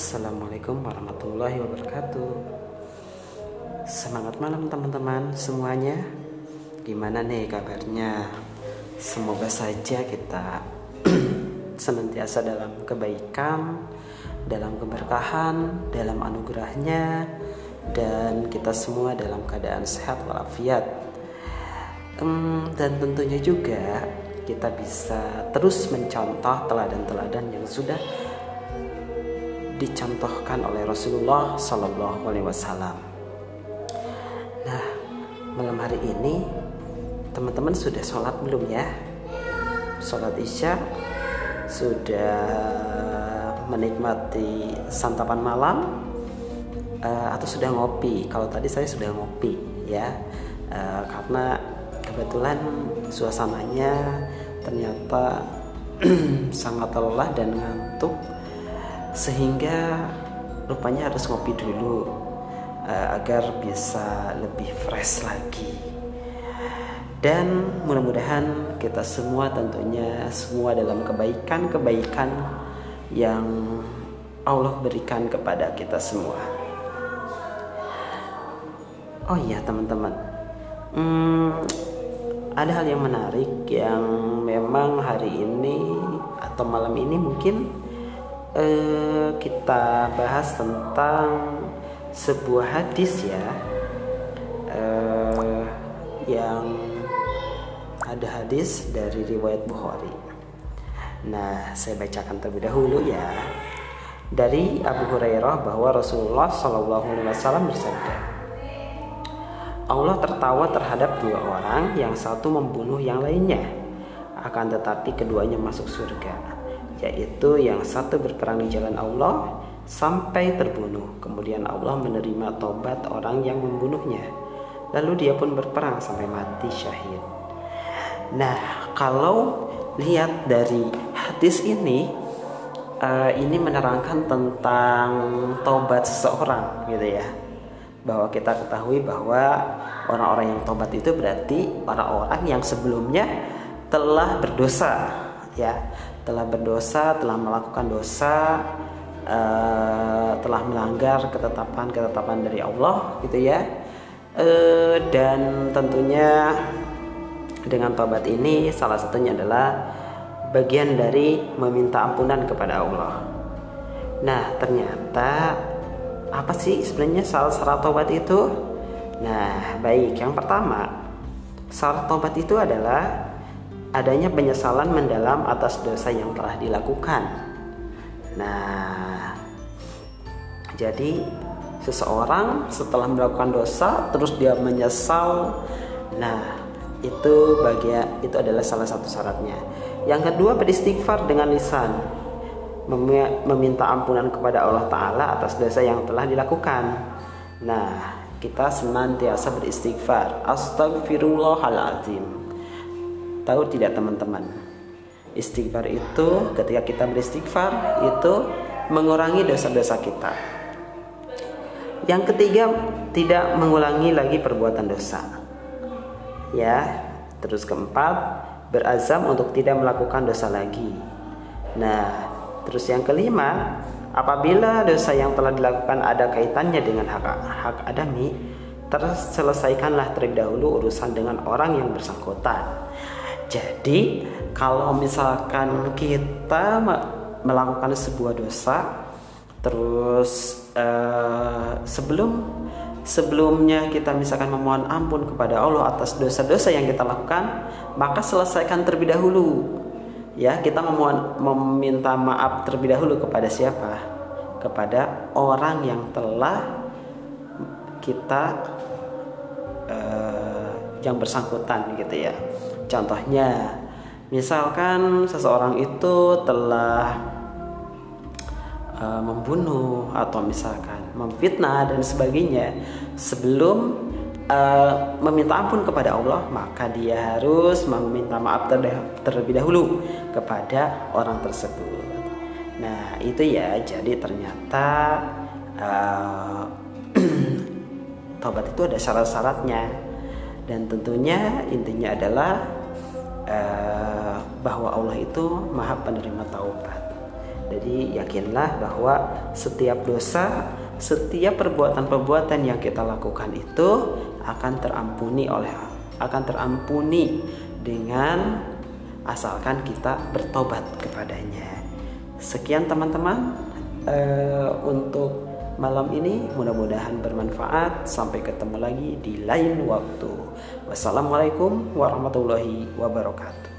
Assalamualaikum warahmatullahi wabarakatuh. Semangat malam teman-teman semuanya. Gimana nih kabarnya? Semoga saja kita Senantiasa dalam kebaikan Dalam keberkahan Dalam anugerahnya Dan kita semua dalam keadaan sehat walafiat. Dan tentunya juga Kita bisa terus mencontoh teladan-teladan yang sudah dicontohkan oleh Rasulullah Sallallahu Alaihi Wasallam. Nah, malam hari ini teman-teman sudah sholat belum ya? Sholat isya sudah menikmati santapan malam uh, atau sudah ngopi? Kalau tadi saya sudah ngopi ya, uh, karena kebetulan suasananya ternyata sangat lelah dan ngantuk sehingga rupanya harus ngopi dulu uh, agar bisa lebih fresh lagi. Dan mudah-mudahan kita semua tentunya semua dalam kebaikan-kebaikan yang Allah berikan kepada kita semua. Oh iya teman-teman. Hmm, ada hal yang menarik yang memang hari ini atau malam ini mungkin eh, kita bahas tentang sebuah hadis ya eh, yang ada hadis dari riwayat Bukhari. Nah, saya bacakan terlebih dahulu ya. Dari Abu Hurairah bahwa Rasulullah Shallallahu Alaihi Wasallam bersabda, Allah tertawa terhadap dua orang, yang satu membunuh yang lainnya, akan tetapi keduanya masuk surga yaitu yang satu berperang di jalan Allah sampai terbunuh. Kemudian Allah menerima tobat orang yang membunuhnya. Lalu dia pun berperang sampai mati syahid. Nah, kalau lihat dari hadis ini, uh, ini menerangkan tentang tobat seseorang, gitu ya. Bahwa kita ketahui bahwa orang-orang yang tobat itu berarti orang-orang yang sebelumnya telah berdosa, ya telah berdosa, telah melakukan dosa, uh, telah melanggar ketetapan-ketetapan dari Allah, gitu ya. Uh, dan tentunya dengan tobat ini salah satunya adalah bagian dari meminta ampunan kepada Allah. Nah, ternyata apa sih sebenarnya syarat tobat itu? Nah, baik. Yang pertama, syarat tobat itu adalah adanya penyesalan mendalam atas dosa yang telah dilakukan. Nah, jadi seseorang setelah melakukan dosa terus dia menyesal. Nah, itu bagian itu adalah salah satu syaratnya. Yang kedua beristighfar dengan lisan meminta ampunan kepada Allah Ta'ala atas dosa yang telah dilakukan Nah kita senantiasa beristighfar Astagfirullahaladzim Tahu tidak teman-teman? Istighfar itu ketika kita beristighfar itu mengurangi dosa-dosa kita. Yang ketiga, tidak mengulangi lagi perbuatan dosa. Ya, terus keempat, berazam untuk tidak melakukan dosa lagi. Nah, terus yang kelima, apabila dosa yang telah dilakukan ada kaitannya dengan hak hak adami, terselesaikanlah terlebih dahulu urusan dengan orang yang bersangkutan. Jadi kalau misalkan kita melakukan sebuah dosa terus uh, sebelum sebelumnya kita misalkan memohon ampun kepada Allah atas dosa-dosa yang kita lakukan, maka selesaikan terlebih dahulu. Ya, kita memohon meminta maaf terlebih dahulu kepada siapa? Kepada orang yang telah kita yang bersangkutan gitu ya. Contohnya, misalkan seseorang itu telah uh, membunuh atau misalkan memfitnah dan sebagainya sebelum uh, meminta ampun kepada Allah, maka dia harus meminta maaf terlebih dahulu kepada orang tersebut. Nah, itu ya. Jadi ternyata uh, tobat itu ada syarat-syaratnya dan tentunya intinya adalah uh, bahwa Allah itu maha penerima taubat Jadi yakinlah bahwa setiap dosa, setiap perbuatan-perbuatan yang kita lakukan itu akan terampuni oleh akan terampuni dengan asalkan kita bertobat kepadanya. Sekian teman-teman uh, untuk malam ini mudah-mudahan bermanfaat. Sampai ketemu lagi di lain waktu. Wassalamualaikum warahmatullahi wabarakatuh.